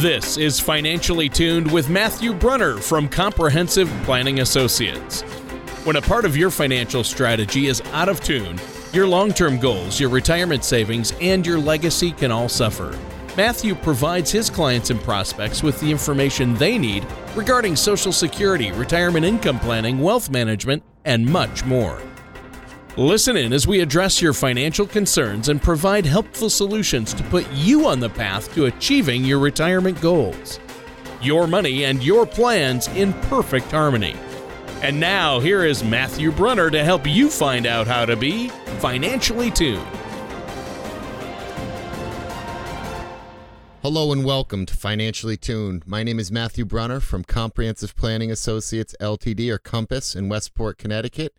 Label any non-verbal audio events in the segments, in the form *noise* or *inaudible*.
This is Financially Tuned with Matthew Brunner from Comprehensive Planning Associates. When a part of your financial strategy is out of tune, your long term goals, your retirement savings, and your legacy can all suffer. Matthew provides his clients and prospects with the information they need regarding Social Security, retirement income planning, wealth management, and much more. Listen in as we address your financial concerns and provide helpful solutions to put you on the path to achieving your retirement goals. Your money and your plans in perfect harmony. And now, here is Matthew Brunner to help you find out how to be financially tuned. Hello and welcome to Financially Tuned. My name is Matthew Brunner from Comprehensive Planning Associates LTD or Compass in Westport, Connecticut.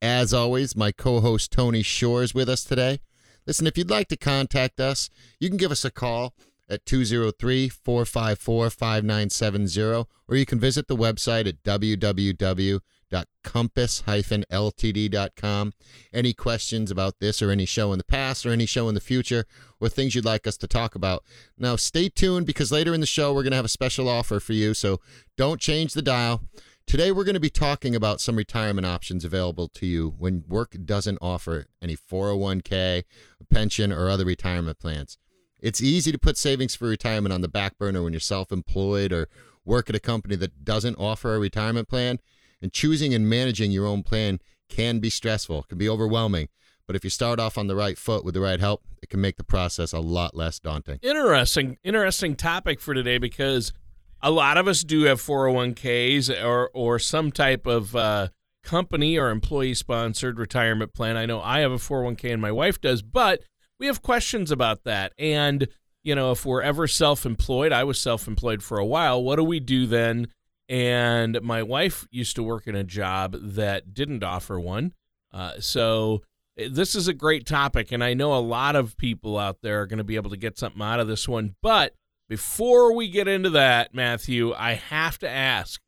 As always, my co host Tony Shore is with us today. Listen, if you'd like to contact us, you can give us a call at 203 454 5970, or you can visit the website at www.compass-ltd.com. Any questions about this or any show in the past or any show in the future or things you'd like us to talk about. Now, stay tuned because later in the show, we're going to have a special offer for you, so don't change the dial. Today, we're going to be talking about some retirement options available to you when work doesn't offer any 401k, pension, or other retirement plans. It's easy to put savings for retirement on the back burner when you're self employed or work at a company that doesn't offer a retirement plan. And choosing and managing your own plan can be stressful, can be overwhelming. But if you start off on the right foot with the right help, it can make the process a lot less daunting. Interesting, interesting topic for today because a lot of us do have 401ks or or some type of uh, company or employee sponsored retirement plan. I know I have a 401k and my wife does, but we have questions about that. And you know, if we're ever self-employed, I was self-employed for a while. What do we do then? And my wife used to work in a job that didn't offer one. Uh, so eh, this is a great topic, and I know a lot of people out there are going to be able to get something out of this one. But before we get into that, Matthew, I have to ask.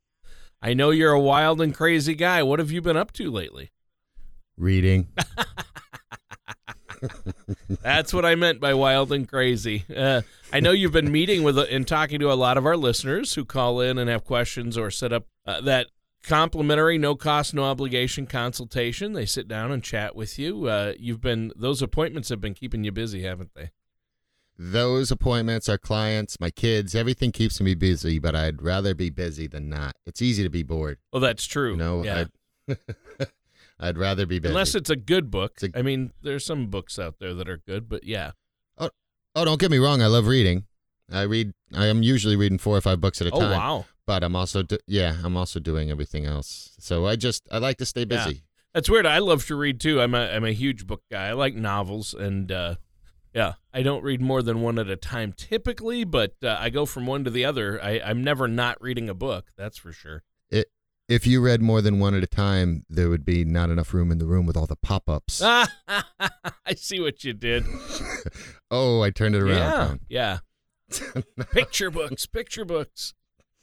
I know you're a wild and crazy guy. What have you been up to lately? Reading. *laughs* That's what I meant by wild and crazy. Uh, I know you've been meeting with and talking to a lot of our listeners who call in and have questions or set up uh, that complimentary, no cost, no obligation consultation. They sit down and chat with you. Uh, you've been those appointments have been keeping you busy, haven't they? Those appointments, our clients, my kids, everything keeps me busy, but I'd rather be busy than not. It's easy to be bored. Well, that's true. You know, yeah. I'd, *laughs* I'd rather be busy. Unless it's a good book. A- I mean, there's some books out there that are good, but yeah. oh, oh, don't get me wrong. I love reading. I read. I am usually reading four or five books at a Oh time. Oh wow, But I'm also, do, yeah, I'm also doing everything else. So I just, I like to stay Yeah. busy. that's weird. I love to read too. I'm a I'm a huge book guy. I like novels and uh, yeah, I don't read more than one at a time typically, but uh, I go from one to the other. I, I'm never not reading a book. That's for sure. If you read more than one at a time, there would be not enough room in the room with all the pop-ups. *laughs* I see what you did. *laughs* oh, I turned it around. Yeah, yeah. *laughs* picture books, picture books.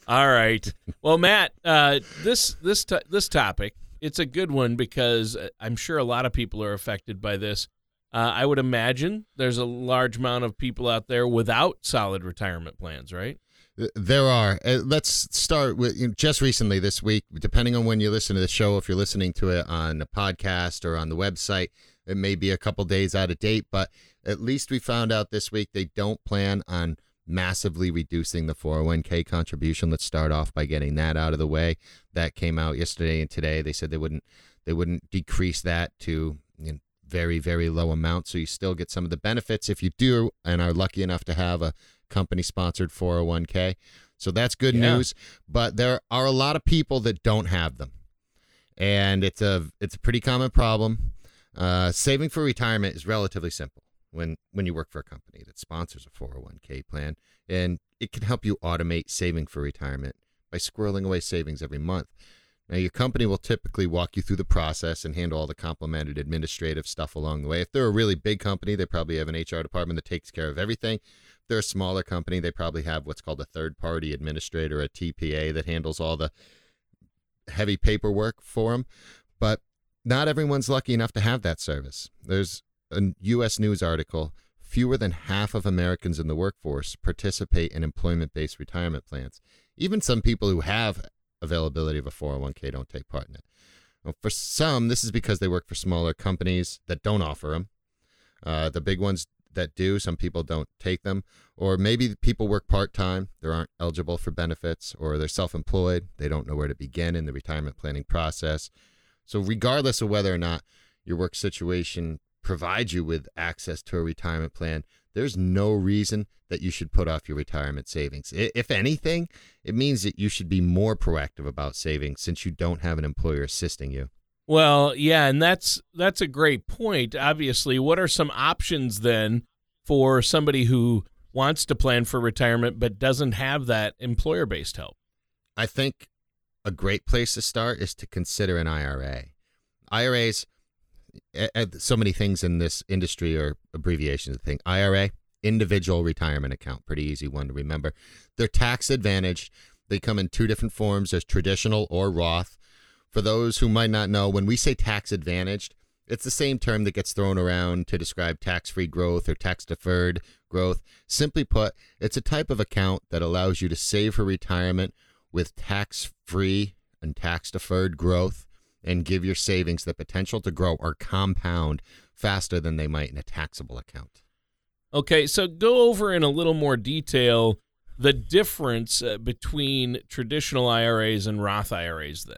All right. Well, Matt, uh, this this to- this topic it's a good one because uh, I'm sure a lot of people are affected by this. Uh, I would imagine there's a large amount of people out there without solid retirement plans, right? There are. Uh, let's start with just recently this week, depending on when you listen to the show, if you're listening to it on a podcast or on the website, it may be a couple days out of date, but at least we found out this week they don't plan on massively reducing the 401k contribution. Let's start off by getting that out of the way. That came out yesterday and today. They said they wouldn't they wouldn't decrease that to very very low amount so you still get some of the benefits if you do and are lucky enough to have a company sponsored 401k. So that's good Yeah. news, but there are a lot of people that don't have them. And it's a it's a pretty common problem. Uh, saving for retirement is relatively simple when when you work for a company that sponsors a 401k plan and it can help you automate saving for retirement by squirreling away savings every month. Now, your company will typically walk you through the process and handle all the complemented administrative stuff along the way. If they're a really big company, they probably have an HR department that takes care of everything. If they're a smaller company, they probably have what's called a third party administrator, a TPA, that handles all the heavy paperwork for them. But not everyone's lucky enough to have that service. There's a U.S. News article fewer than half of Americans in the workforce participate in employment based retirement plans. Even some people who have availability of a 401k don't take part in it. Well, for some, this is because they work for smaller companies that don't offer them. Uh, the big ones that do, some people don't take them. Or maybe people work part time, they aren't eligible for benefits, or they're self employed, they don't know where to begin in the retirement planning process. So, regardless of whether or not your work situation provides you with access to a retirement plan, there's no reason that you should put off your retirement savings. If anything, it means that you should be more proactive about saving since you don't have an employer assisting you. Well, yeah, and that's that's a great point. Obviously, what are some options then for somebody who wants to plan for retirement but doesn't have that employer-based help? I think a great place to start is to consider an IRA. IRAs so many things in this industry are abbreviations of thing. IRA, individual retirement account, pretty easy one to remember. They're tax advantaged. They come in two different forms as traditional or Roth. For those who might not know, when we say tax advantaged, it's the same term that gets thrown around to describe tax free growth or tax deferred growth. Simply put, it's a type of account that allows you to save for retirement with tax free and tax deferred growth and give your savings the potential to grow or compound faster than they might in a taxable account. Okay, so go over in a little more detail the difference uh, between traditional IRAs and Roth IRAs then.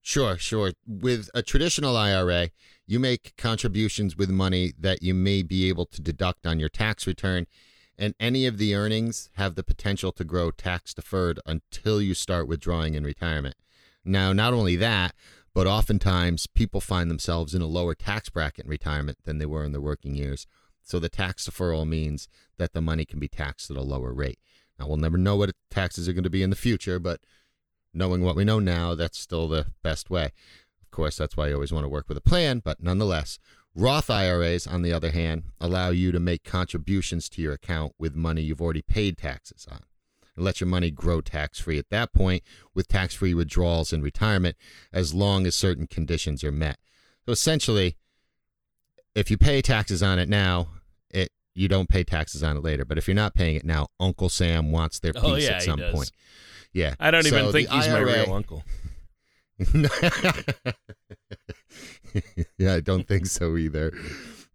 Sure, sure. With a traditional IRA, you make contributions with money that you may be able to deduct on your tax return, and any of the earnings have the potential to grow tax deferred until you start withdrawing in retirement. Now, not only that, but oftentimes people find themselves in a lower tax bracket in retirement than they were in their working years. So the tax deferral means that the money can be taxed at a lower rate. Now, we'll never know what taxes are going to be in the future, but knowing what we know now, that's still the best way. Of course, that's why you always want to work with a plan, but nonetheless, Roth IRAs, on the other hand, allow you to make contributions to your account with money you've already paid taxes on and let your money grow tax free at that point with tax free withdrawals in retirement as long as certain conditions are met. So essentially, if you pay taxes on it now, it you don't pay taxes on it later. But if you're not paying it now, Uncle Sam wants their piece oh, yeah, at some point. Yeah. I don't so even think he's IRA, my real uncle. *laughs* yeah, I don't think so either.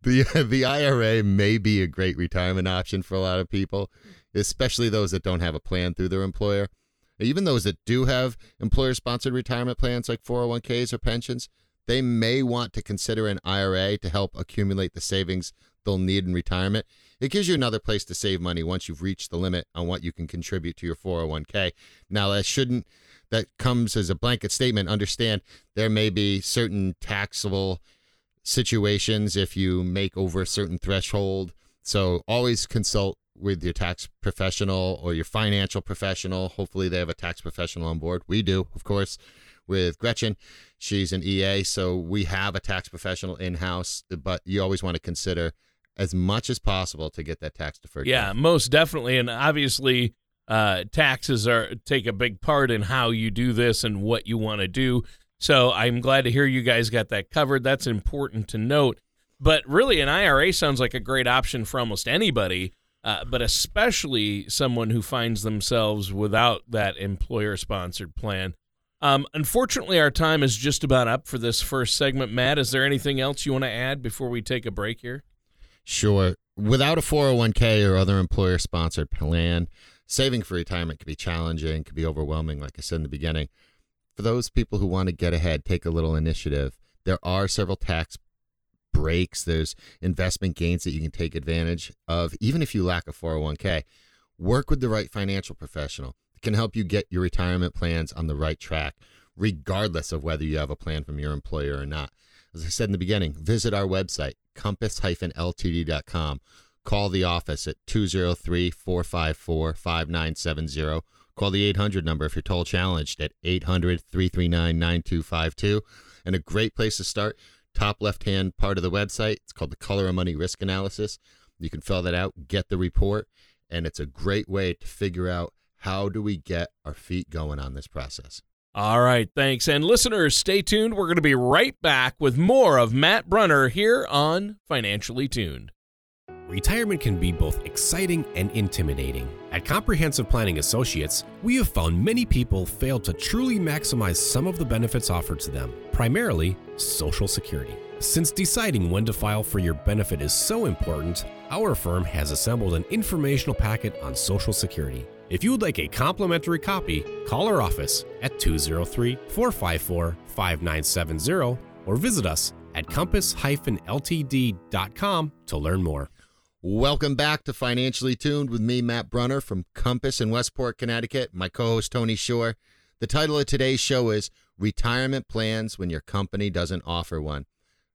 The the IRA may be a great retirement option for a lot of people, especially those that don't have a plan through their employer. Even those that do have employer sponsored retirement plans like 401ks or pensions, they may want to consider an IRA to help accumulate the savings they'll need in retirement. It gives you another place to save money once you've reached the limit on what you can contribute to your 401k. Now, that shouldn't, that comes as a blanket statement. Understand there may be certain taxable situations if you make over a certain threshold. So always consult with your tax professional or your financial professional. Hopefully, they have a tax professional on board. We do, of course, with Gretchen. She's an EA, so we have a tax professional in house, but you always want to consider as much as possible to get that tax deferred. Yeah, most definitely. And obviously, uh, taxes are take a big part in how you do this and what you want to do. So I'm glad to hear you guys got that covered. That's important to note. But really, an IRA sounds like a great option for almost anybody uh, but especially someone who finds themselves without that employer sponsored plan. Um, unfortunately, our time is just about up for this first segment. Matt, is there anything else you want to add before we take a break here? Sure. Without a 401k or other employer sponsored plan, saving for retirement can be challenging, can be overwhelming, like I said in the beginning. For those people who want to get ahead, take a little initiative. There are several tax breaks, there's investment gains that you can take advantage of, even if you lack a 401k. Work with the right financial professional. It can help you get your retirement plans on the right track, regardless of whether you have a plan from your employer or not. As I said in the beginning, visit our website, compass-ltd.com. Call the office at 203 454 5970. Call the 800 number if you're toll challenged at 800 339 9252. And a great place to start top left hand part of the website. It's called the Color of Money Risk Analysis. You can fill that out, get the report, and it's a great way to figure out how do we get our feet going on this process. All right, thanks. And listeners, stay tuned. We're going to be right back with more of Matt Brunner here on Financially Tuned. Retirement can be both exciting and intimidating. At Comprehensive Planning Associates, we have found many people fail to truly maximize some of the benefits offered to them, primarily Social Security. Since deciding when to file for your benefit is so important, our firm has assembled an informational packet on Social Security. If you would like a complimentary copy, call our office at 203 454 5970 or visit us at compass-ltd.com to learn more. Welcome back to Financially Tuned with me, Matt Brunner from Compass in Westport, Connecticut. My co host, Tony Shore. The title of today's show is Retirement Plans When Your Company Doesn't Offer One.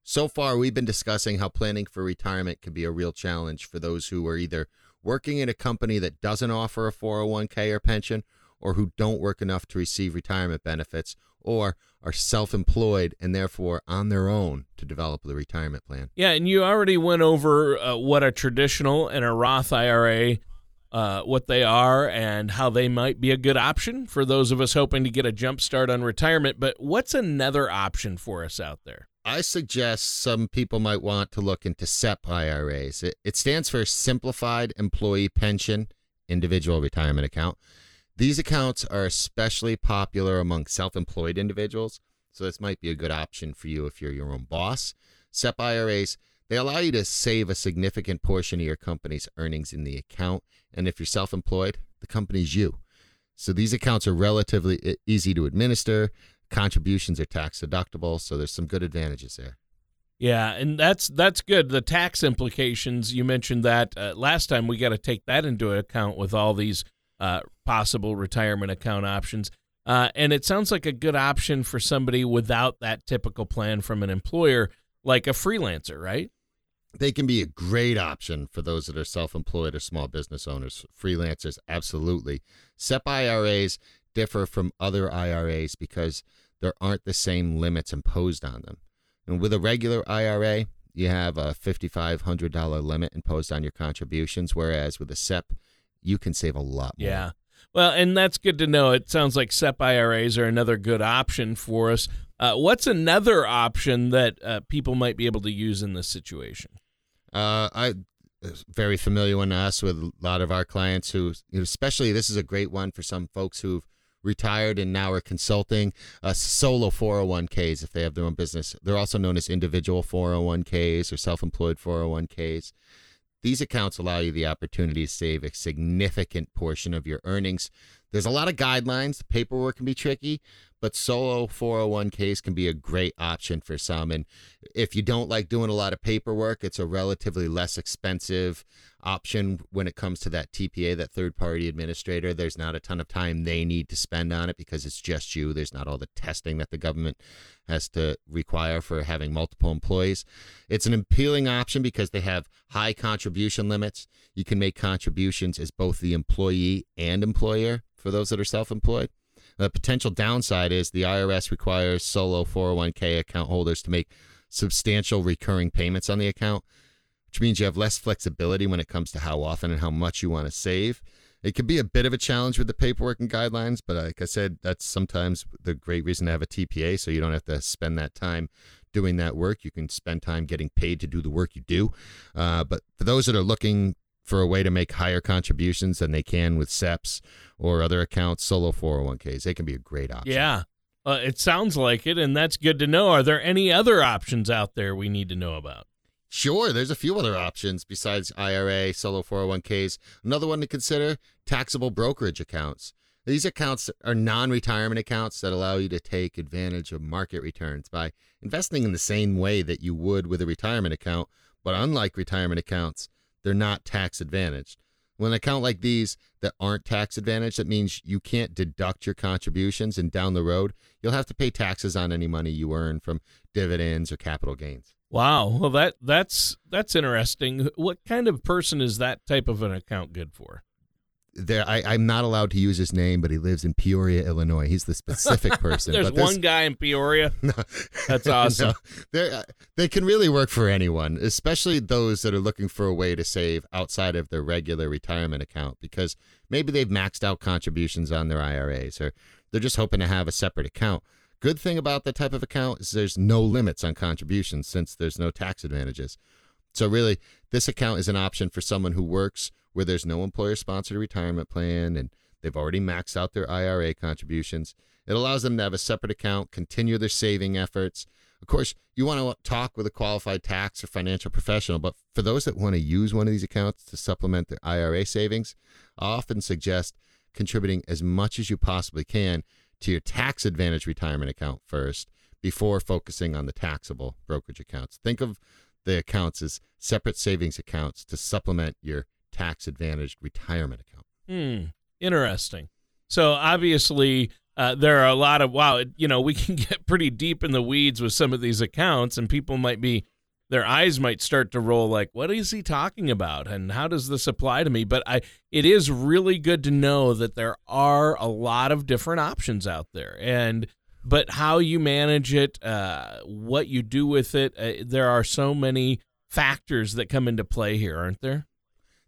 So far, we've been discussing how planning for retirement can be a real challenge for those who are either working in a company that doesn't offer a 401k or pension, or who don't work enough to receive retirement benefits, or are self employed and therefore on their own to develop the retirement plan. Yeah, and you already went over uh, what a traditional and a Roth IRA. Uh, what they are and how they might be a good option for those of us hoping to get a jump start on retirement. But what's another option for us out there? I suggest some people might want to look into SEP IRAs. It, it stands for Simplified Employee Pension Individual Retirement Account. These accounts are especially popular among self employed individuals, so this might be a good option for you if you're your own boss. SEP IRAs, they allow you to save a significant portion of your company's earnings in the account, and if you're self employed, the company's you. So these accounts are relatively easy to administer. Contributions are tax deductible, so there's some good advantages there. Yeah, and that's that's good. The tax implications you mentioned that uh, last time. We got to take that into account with all these uh, possible retirement account options. Uh, and it sounds like a good option for somebody without that typical plan from an employer, like a freelancer, right? They can be a great option for those that are self employed or small business owners. Freelancers, absolutely. SEP IRAs differ from other IRAs because there aren't the same limits imposed on them. And with a regular IRA, you have a $5,500 limit imposed on your contributions, whereas with a SEP, you can save a lot more. Yeah. Well, and that's good to know. It sounds like SEP IRAs are another good option for us. Uh, what's another option that uh, people might be able to use in this situation? Uh, I very familiar one to us with a lot of our clients who, especially this is a great one for some folks who've retired and now are consulting. Uh, solo 401ks if they have their own business. They're also known as individual 401ks or self-employed 401ks. These accounts allow you the opportunity to save a significant portion of your earnings. There's a lot of guidelines. The paperwork can be tricky, but solo 401ks can be a great option for some. And if you don't like doing a lot of paperwork, it's a relatively less expensive option when it comes to that TPA, that third party administrator. There's not a ton of time they need to spend on it because it's just you. There's not all the testing that the government has to require for having multiple employees. It's an appealing option because they have high contribution limits. You can make contributions as both the employee and employer for those that are self employed. The potential downside is the IRS requires solo 401k account holders to make substantial recurring payments on the account which means you have less flexibility when it comes to how often and how much you want to save. It can be a bit of a challenge with the paperwork and guidelines, but like I said, that's sometimes the great reason to have a TPA so you don't have to spend that time doing that work. You can spend time getting paid to do the work you do. Uh, but for those that are looking for a way to make higher contributions than they can with SEPs or other accounts, solo 401ks, they can be a great option. Yeah. Uh, it sounds like it, and that's good to know. Are there any other options out there we need to know about? Sure, there's a few other options besides IRA, solo 401ks. Another one to consider taxable brokerage accounts. These accounts are non retirement accounts that allow you to take advantage of market returns by investing in the same way that you would with a retirement account. But unlike retirement accounts, they're not tax advantaged. With an account like these that aren't tax advantaged, that means you can't deduct your contributions, and down the road, you'll have to pay taxes on any money you earn from dividends or capital gains. Wow. Well, that that's that's interesting. What kind of person is that type of an account good for? There, I, am not allowed to use his name, but he lives in Peoria, Illinois. He's the specific *laughs* person. There's one guy in Peoria. *laughs* No, that's *laughs* awesome. no, uh, they can really work for anyone, especially those that are looking for a way to save outside of their regular retirement account because maybe they've maxed out contributions on their IRAs or they're just hoping to have a separate account. Good thing about that type of account is there's no limits on contributions since there's no tax advantages. So really, this account is an option for someone who works where there's no employer-sponsored retirement plan and they've already maxed out their IRA contributions. It allows them to have a separate account, continue their saving efforts. Of course, you want to talk with a qualified tax or financial professional, but for those that want to use one of these accounts to supplement their IRA savings, I often suggest contributing as much as you possibly can to your tax advantage retirement account first before focusing on the taxable brokerage accounts. Think of the accounts as separate savings accounts to supplement your tax advantaged retirement account. Hmm. Interesting. So obviously, uh, there are a lot of wow. You know, we *laughs* can get pretty deep in the weeds with some of these accounts, and people might be their eyes might start to roll like what is he talking about and how does this apply to me but i it is really good to know that there are a lot of different options out there and but how you manage it, uh, what you do with it, uh, there are so many factors that come into play here, aren't there?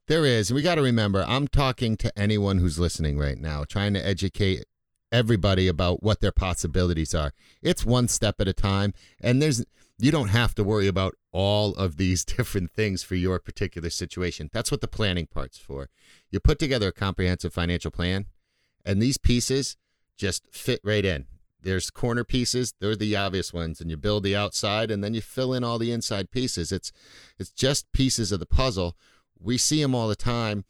There is. And we got to remember, I'm talking to anyone who's listening right now, trying to educate everybody about what their possibilities are. It's one step at a time. And there's, you don't have to worry about all of these *laughs* different things for your particular situation. That's what the planning part's for. You put together a comprehensive financial plan, and these pieces just fit right in there's corner pieces they're the obvious ones and you build the outside and then you fill in all the inside pieces it's it's just pieces of the puzzle we see them all the time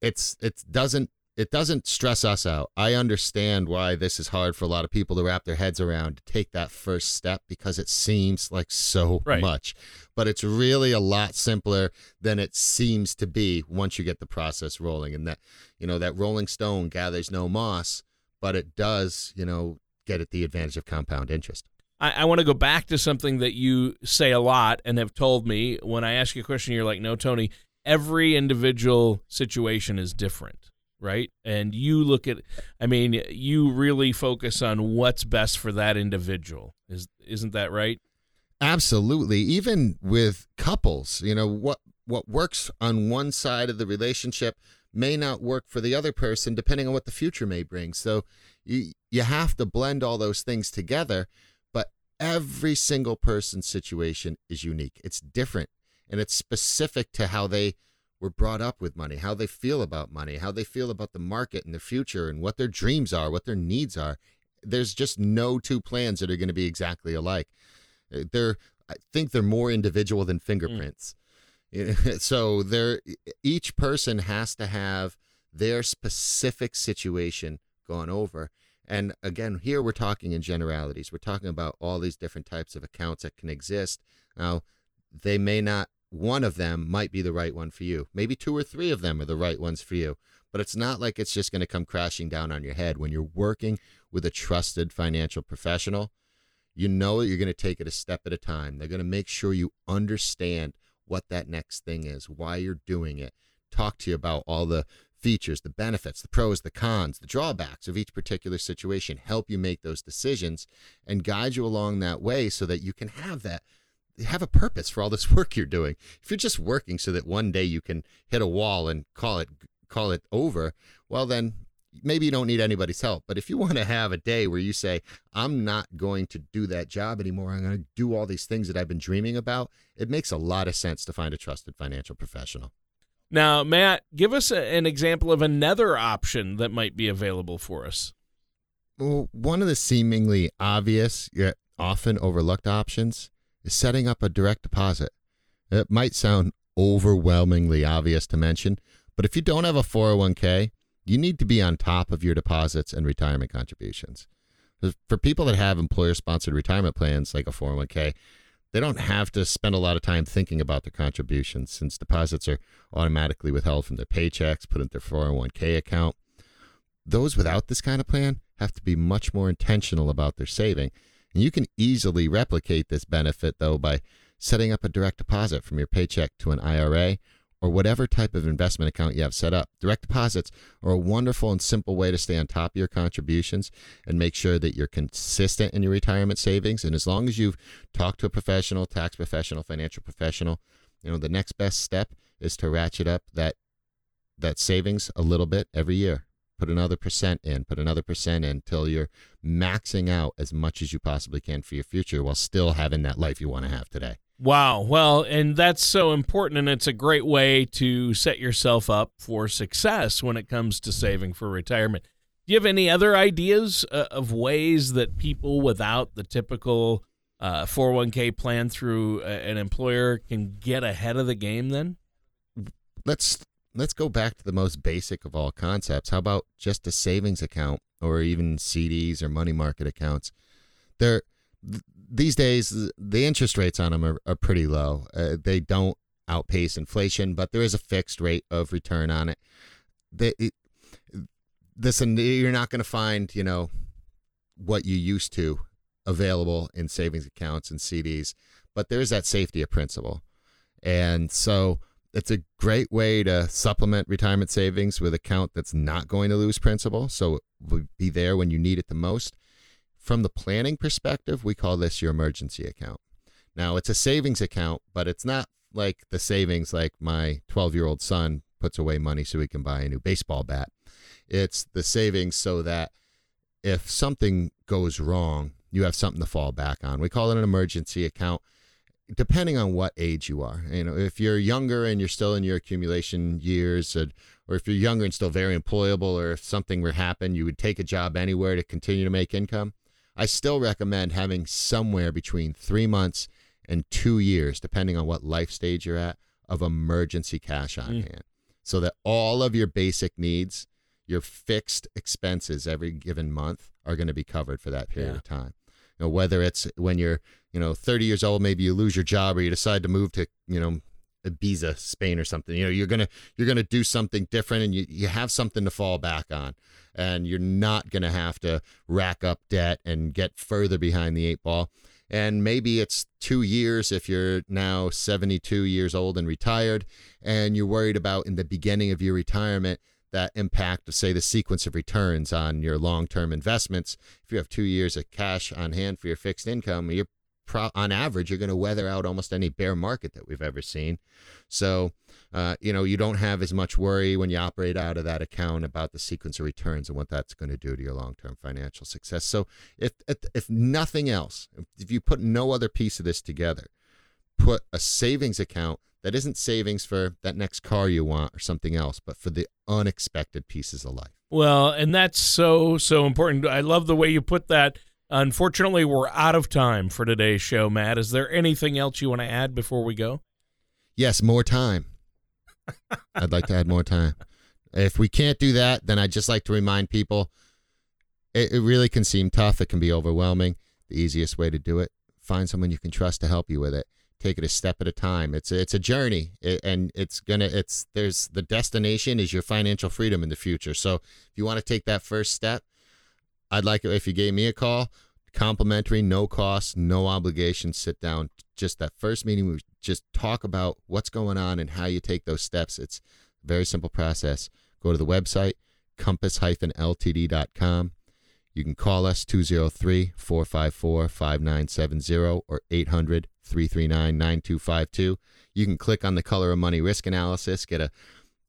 it's it doesn't it doesn't stress us out i understand why this is hard for a lot of people to wrap their heads around to take that first step because it seems like so right. much but it's really a lot simpler than it seems to be once you get the process rolling and that you know that rolling stone gathers no moss but it does you know get at the advantage of compound interest. I, I want to go back to something that you say a lot and have told me. When I ask you a question, you're like, no, Tony, every individual situation is different, right? And you look at, I mean, you really focus on what's best for that individual. Is isn't that right? Absolutely. Even with couples, you know what what works on one side of the relationship may not work for the other person depending on what the future may bring. So you, you have to blend all those things together, but every single person's situation is unique. It's different and it's specific to how they were brought up with money, how they feel about money, how they feel about the market and the future and what their dreams are, what their needs are. There's just no two plans that are going to be exactly alike. Uh, they're I think they're more individual than fingerprints. Mm. *laughs* so they're each person has to have their specific situation gone over and again, here we're talking in generalities. We're talking about all these different types of accounts that can exist. Now, they may not, one of them might be the right one for you. Maybe two or three of them are the right ones for you. But it's not like it's just going to come crashing down on your head. When you're working with a trusted financial professional, you know that you're going to take it a step at a time. They're going to make sure you understand what that next thing is, why you're doing it, talk to you about all the features, the benefits, the pros, the cons, the drawbacks of each particular situation, help you make those decisions and guide you along that way so that you can have that have a purpose for all this *laughs* work you're doing. If you're just working so that one day you can hit a wall and call it call it over, well then maybe you don't need anybody's help. But if you *laughs* want to have a day where you say, I'm not going to do that job anymore, I'm going to do all these things that I've been dreaming about, it makes a lot of sense to find a trusted financial professional. Now, Matt, give us a, an example of another option that might be available for us. Well, one of the seemingly obvious yet often overlooked options is setting up a direct deposit. It might sound overwhelmingly obvious to mention, but if you don't have a 401k, you need to be on top of your deposits and retirement contributions. For people that have employer sponsored retirement plans like a 401k, they don't have to spend a lot of time thinking about their contributions since deposits are automatically withheld from their paychecks, put into their 401k account. Those without this kind of plan have to be much more intentional about their saving. And you can easily replicate this benefit, though, by setting up a direct deposit from your paycheck to an IRA or whatever type of investment account you have set up. Direct deposits are a wonderful and simple way to stay on top of your contributions and make sure that you're consistent in your retirement savings. And as long as you've talked to a professional, tax professional, financial professional, you know, the next best step is to ratchet up that that savings a little bit every year. Put another percent in, put another percent in until you're maxing out as much as you possibly can for your future while still having that life you want to have today. Wow. Well, and that's so important. And it's a great way to set yourself up for success when it comes to saving for retirement. Do you have any other ideas uh, of ways that people without the typical uh, 401k plan through an employer can get ahead of the game then? Let's let's go back to the most basic of all concepts. How about just a savings account or even CDs or money market accounts? They're these days the interest rates on them are, are pretty low. Uh, they don't outpace inflation, but there is a fixed rate of return on it. They, it listen, you're not going to find you know what you used to available in savings accounts and CDs, but there is that safety of principal, and so it's a great way to supplement retirement savings with account that's not going to lose principal, so it will be there when you need it the most. From the planning perspective, we call this your emergency account. Now, it's a savings account, but it's not like the savings like my 12 year old son puts away money so he can buy a new baseball bat. It's the savings so that if something goes wrong, you have something to fall back on. We call it an emergency account depending on what age you are. You know, if you're younger and you're still in your accumulation years, or, or if you're younger and still very employable, or if something were to happen, you would take a job anywhere to continue to make income. I still recommend having somewhere between three months and two years, depending on what life stage you're at, of emergency cash on mm. hand. So that all of your basic needs, your fixed expenses every given month are going to be covered for that period yeah. of time. You know, whether it's when you're, you know, 30 years old, maybe you lose your job or you decide to move to, you know, Ibiza, Spain or something. You know, you're gonna you're gonna do something different and you, you have something to fall back on and you're not going to have to rack up debt and get further behind the eight ball. And maybe it's two years if you're now 72 years old and retired, and you're worried about in the beginning of your retirement that impact of, say, the sequence of returns on your long term investments. If you have two years of cash on hand for your fixed income, you're pro- on average, you're going to weather out almost any bear market that we've ever seen. So, uh, you know, you don't have as much worry when you operate out of that account about the sequence of returns and what that's going to do to your long-term financial success. So, if if, if nothing else, if you put no other piece of this together, put a savings account that isn't savings for that next car you want or something else, but for the unexpected pieces of life. Well, and that's so so important. I love the way you put that Unfortunately, we're out of time for today's show, Matt. Is there anything else you want to add before we go? Yes, more time. I'd like to add more time. If we can't do that, then I'd just like to remind people it, it really can seem tough. It can be overwhelming. The easiest way to do it, find someone you can trust to help you with it. Take it a step at a time. It's a, it's a journey, it, and it's gonna. It's there's the destination is your financial freedom in the future. So if you want to take that first step, I'd like it if you gave me a call, complimentary, no cost, no obligation. Sit down. Just that first meeting, we just talk about what's going on and how you take those steps. It's a very simple process. Go to the website, compass-ltd.com. You can call us 203 454 5970 or 800 339 9252. You can click on the color of money risk analysis, get a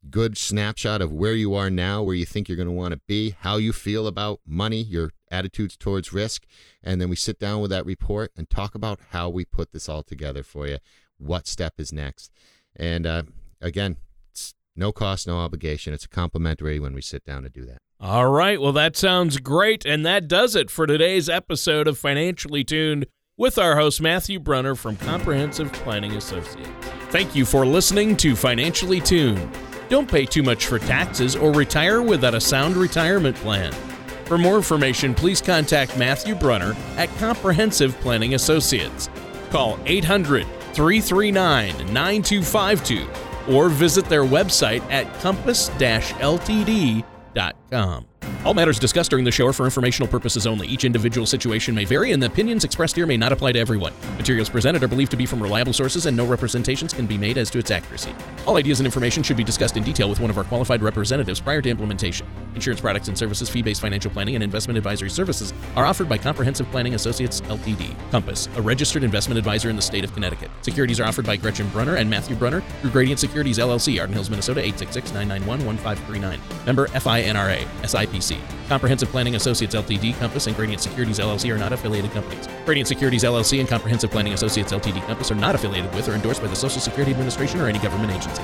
good snapshot of where you are now, where you think you're going to want to be, how you feel about money, your attitudes towards risk. And then we sit down with that report and talk about how we put this all together for you. What step is next? And uh, again, no cost, no obligation. It's complimentary when we sit down to do that. All right. Well, that sounds great. And that does it for today's episode of Financially Tuned with our host, Matthew Brunner from Comprehensive Planning Associates. Thank you for listening to Financially Tuned. Don't pay too much for taxes or retire without a sound retirement plan. For more information, please contact Matthew Brunner at Comprehensive Planning Associates. Call 800 339 9252 or visit their website at compass ltd.com. All matters discussed during the show are for informational purposes only. Each individual situation may vary, and the opinions expressed here may not apply to everyone. Materials presented are believed to be from reliable sources, and no representations can be made as to its accuracy. All ideas and information should be discussed in detail with one of our qualified representatives prior to implementation. Insurance products and services, fee based financial planning, and investment advisory services are offered by Comprehensive Planning Associates LTD. Compass, a registered investment advisor in the state of Connecticut. Securities are offered by Gretchen Brunner and Matthew Brunner through Gradient Securities LLC, Arden Hills, Minnesota 866 991 1539. Member FINRA, SIPC Comprehensive Planning Associates Ltd, Compass, and Gradient Securities LLC are not affiliated companies. Gradient Securities LLC and Comprehensive Planning Associates Ltd, Compass are not affiliated with or endorsed by the Social Security Administration or any government agency.